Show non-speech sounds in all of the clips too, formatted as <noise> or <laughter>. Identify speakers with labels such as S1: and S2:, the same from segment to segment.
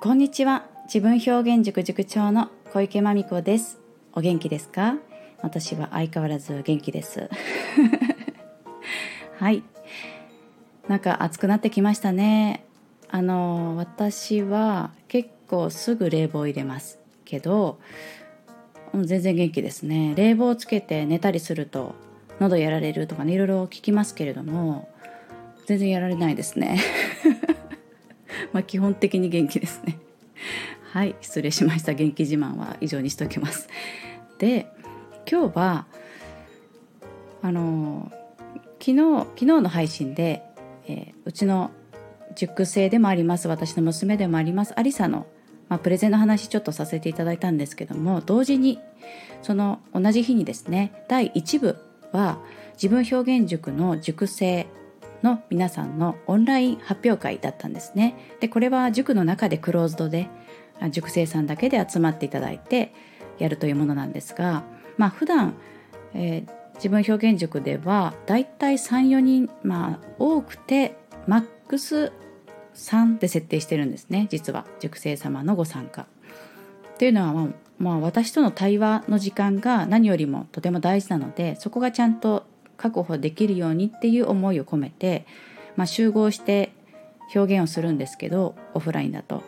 S1: こんにちは。自分表現塾塾長の小池真美子です。お元気ですか？私は相変わらず元気です。<laughs> はい。なんか暑くなってきましたね。あの私は結構すぐ冷房入れます。けど全然元気ですね。冷房をつけて寝たりすると喉やられるとかねいろいろ聞きますけれども全然やられないですね。<laughs> まあ基本的に元気ですね。<laughs> はい失礼しました。元気自慢は以上にしておきます。で今日はあの昨日昨日の配信で、えー、うちの塾生でもあります私の娘でもありますアリサの、まあ、プレゼンの話ちょっとさせていただいたんですけども同時にその同じ日にですね第1部は自分表現塾の塾生の皆さんのオンライン発表会だったんですね。でこれは塾の中でクローズドで塾生さんだけで集まっていただいてやるというものなんですが、まあ普段、えー、自分表現塾ではだいたい34人まあ多くてマックス3で設定してるんですね実は塾生様のご参加。っていうのは、まあ、まあ私との対話の時間が何よりもとても大事なのでそこがちゃんと確保できるようにっていう思いを込めて、まあ、集合して表現をするんですけどオフラインだと。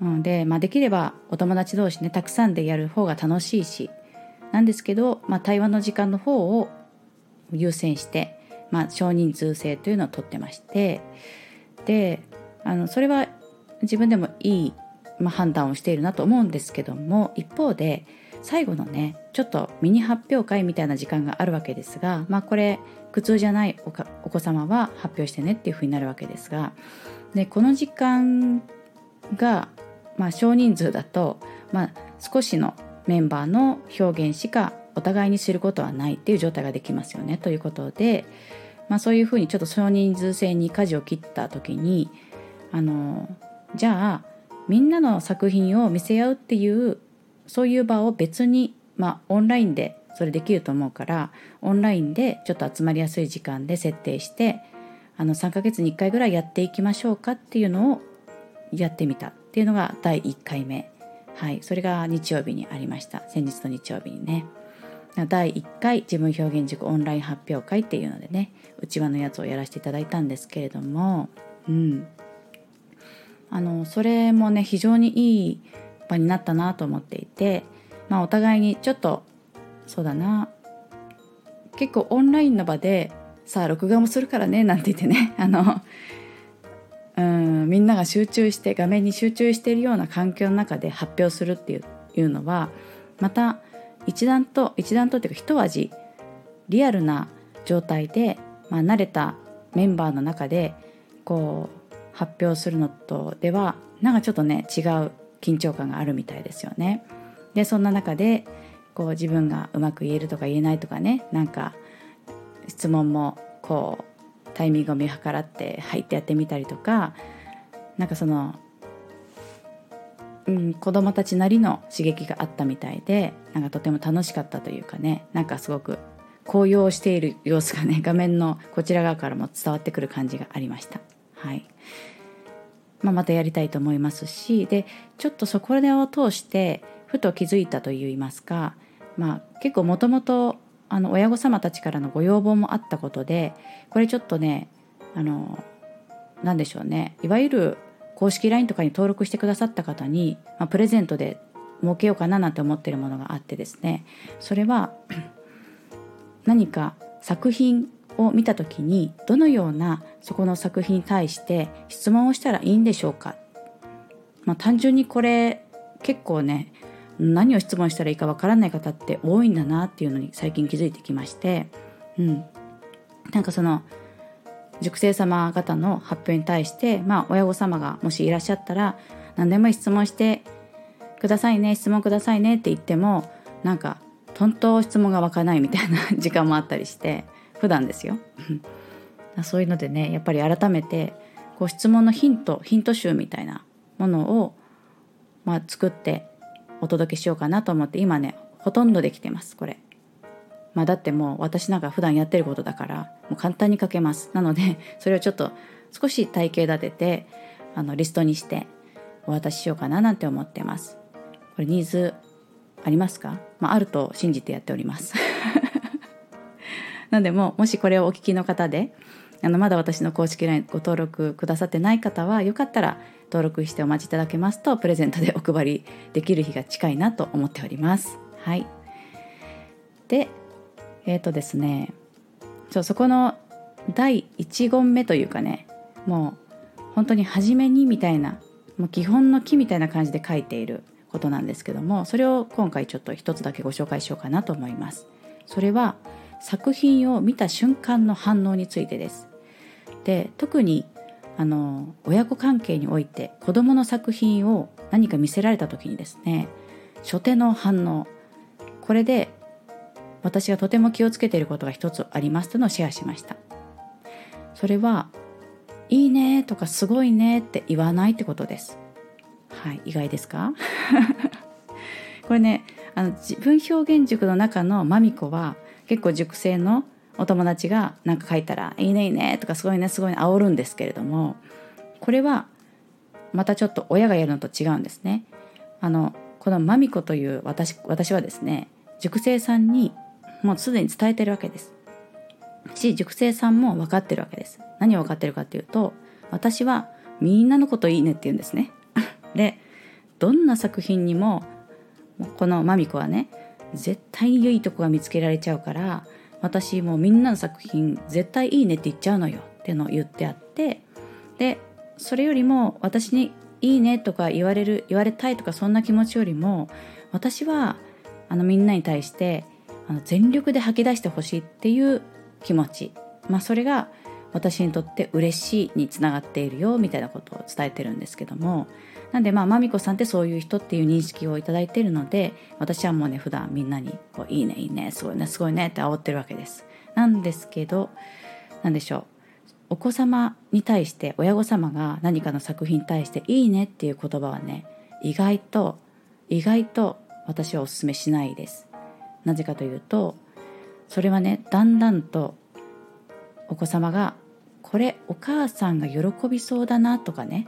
S1: うん、で、まあ、できればお友達同士ねたくさんでやる方が楽しいしなんですけど、まあ、対話の時間の方を優先して、まあ、少人数制というのをとってましてであのそれは自分でもいい、まあ、判断をしているなと思うんですけども一方で最後のねちょっとミニ発表会みたいな時間があるわけですが、まあ、これ苦痛じゃないお子様は発表してねっていうふうになるわけですがでこの時間が、まあ、少人数だと、まあ、少しのメンバーの表現しかお互いに知ることはないっていう状態ができますよねということで、まあ、そういうふうにちょっと少人数制に舵を切った時にあのじゃあみんなの作品を見せ合うっていうそういう場を別に、まあ、オンラインでそれできると思うからオンラインでちょっと集まりやすい時間で設定してあの3ヶ月に1回ぐらいやっていきましょうかっていうのをやってみたっていうのが第1回目。はい。それが日曜日にありました。先日の日曜日にね。第1回自分表現塾オンライン発表会っていうのでねうちわのやつをやらせていただいたんですけれどもうん。あのそれもね非常にいい場になったなと思っていて、まあ、お互いにちょっとそうだな結構オンラインの場でさあ録画もするからねなんて言ってね <laughs> あのうんみんなが集中して画面に集中しているような環境の中で発表するっていうのはまた一段と一段とっていうか一味リアルな状態で、まあ、慣れたメンバーの中でこう発表するのとではなんかちょっとね違う緊張感があるみたいですよね。でそんな中でこう自分がうまく言えるとか言えないとかねなんか質問もこうタイミングを見計らって入ってやってみたりとかなんかその、うん、子供たちなりの刺激があったみたいでなんかとても楽しかったというかねなんかすごく高揚している様子がね画面のこちら側からも伝わってくる感じがありました。はいまあ、またやりたいと思いますしでちょっとそこらを通してふと気づいたといいますか、まあ、結構もともと親御様たちからのご要望もあったことでこれちょっとねあの何でしょうねいわゆる公式 LINE とかに登録してくださった方に、まあ、プレゼントで設けようかななんて思ってるものがあってですねそれは何か作品を見た時にどのようなそこの作品に対して質問をしたらいいんでしょうか、まあ、単純にこれ結構ね何を質問したらいいかわからない方って多いんだなっていうのに最近気づいてきまして、うん、なんかその塾生様方の発表に対して、まあ、親御様がもしいらっしゃったら何でも質問してくださいね質問くださいねって言ってもなんかとんと質問が湧かないみたいな時間もあったりして普段ですよ。そういうのでねやっぱり改めてこう質問のヒントヒント集みたいなものを、まあ、作ってお届けしようかなと思って今ねほとんどできてますこれ。まあ、だってもう私なんか普段やってることだからもう簡単に書けます。なのでそれをちょっと少し体系立ててあのリストにしてお渡ししようかななんて思ってます。これニーズありますか、まあ、あると信じてやっております。なんでももしこれをお聞きの方であのまだ私の公式 LINE ご登録くださってない方はよかったら登録してお待ちいただけますとプレゼントでお配りできる日が近いなと思っております。はい、でえっ、ー、とですねそうそこの第1言目というかねもう本当に初めにみたいなもう基本の木みたいな感じで書いていることなんですけどもそれを今回ちょっと一つだけご紹介しようかなと思います。それは作品を見た瞬間の反応についてです。で特にあの親子関係において子どもの作品を何か見せられた時にですね初手の反応これで私がとても気をつけていることが一つありますというのをシェアしました。それはいいねとかすごいねって言わないってことです。はい意外ですか？<laughs> これねあの自分表現塾の中のマミコは結構塾生のお友達が何か書いたら「いいねいいね」とか「すごいねすごいね」煽るんですけれどもこれはまたちょっと親がやるのと違うんですね。あのこのマミコという私私はですね塾生さんにもうすでに伝えてるわけです。し塾生さんも分かってるわけです。何を分かってるかっていうと私はみんなのこといいねって言うんですね。<laughs> でどんな作品にもこのマミコはね絶対に良いとこが見つけられちゃうから私もうみんなの作品絶対いいねって言っちゃうのよってのを言ってあってでそれよりも私にいいねとか言われる言われたいとかそんな気持ちよりも私はあのみんなに対してあの全力で吐き出してほしいっていう気持ち、まあ、それが私にとって嬉しいにつながっているよみたいなことを伝えてるんですけどもなんでまあまみこさんってそういう人っていう認識を頂いているので私はもうね普段みんなにこういいねいいねすごいねすごいねって煽ってるわけです。なんですけど何でしょうお子様に対して親御様が何かの作品に対して「いいね」っていう言葉はね意外と意外と私はお勧めしないです。なぜかというとそれはねだんだんとお子様が「これお母さんが喜びそうだな」とかね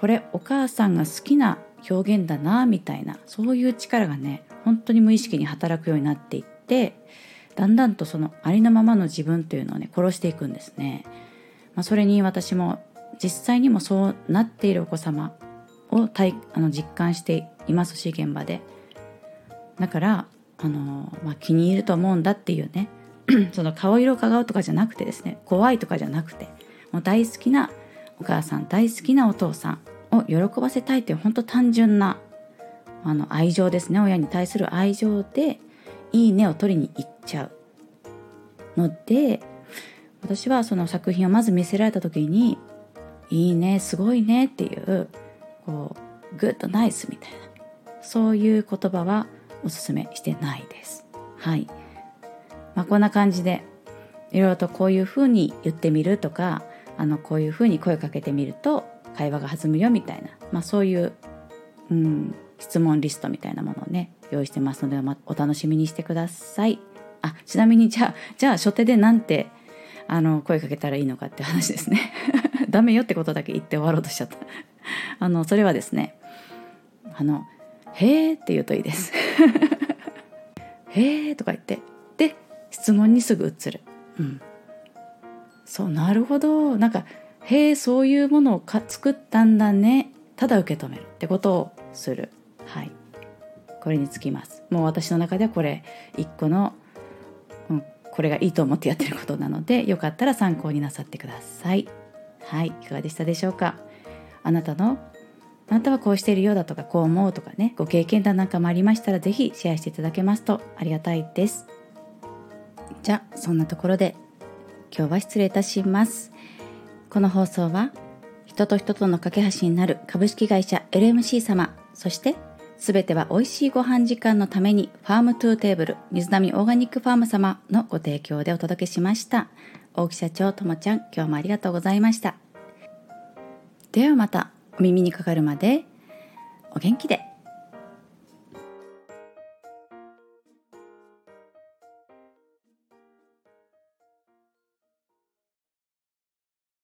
S1: これお母さんが好きな表現だなみたいなそういう力がね本当に無意識に働くようになっていってだんだんとそのありのままの自分というのをね殺していくんですね。まあ、それに私も実際にもそうなっているお子様を体あの実感していますし現場で。だからあの、まあ、気に入ると思うんだっていうね <clears throat> その顔色を伺うとかじゃなくてですね怖いとかじゃなくてもう大好きなお母さん大好きなお父さんを喜ばせたいという本当単純なあの愛情ですね親に対する愛情でいいねを取りに行っちゃうので私はその作品をまず見せられた時に「いいねすごいね」っていうこうグッドナイスみたいなそういう言葉はおすすめしてないです。はい、まあ、こんな感じでいろいろとこういうふうに言ってみるとかあのこういうふうに声かけてみると会話が弾むよみたいな、まあ、そういう、うん、質問リストみたいなものをね用意してますので、まお楽しみにしてください。あちなみにじゃあじゃあ初手でなんてあの声かけたらいいのかって話ですね。<laughs> ダメよってことだけ言って終わろうとしちゃった。<laughs> あのそれはですねあの「へえ」って言うといいです。<laughs> へえとか言ってで質問にすぐ移る。うんそうなるほど。なんかへえそういうものをか作ったんだね。ただ受け止めるってことをする。はい。これにつきます。もう私の中ではこれ一個の、うん、これがいいと思ってやってることなのでよかったら参考になさってください。はい。いかがでしたでしょうか？あなたのあなたはこうしているようだとかこう思うとかねご経験談なんかもありましたら是非シェアしていただけますとありがたいです。じゃあそんなところで今日は失礼いたします。この放送は人と人との架け橋になる株式会社 LMC 様そしてすべては美味しいご飯時間のために farm to table 水波オーガニックファーム様のご提供でお届けしました。大木社長ともちゃん今日もありがとうございました。ではまたお耳にかかるまでお元気で。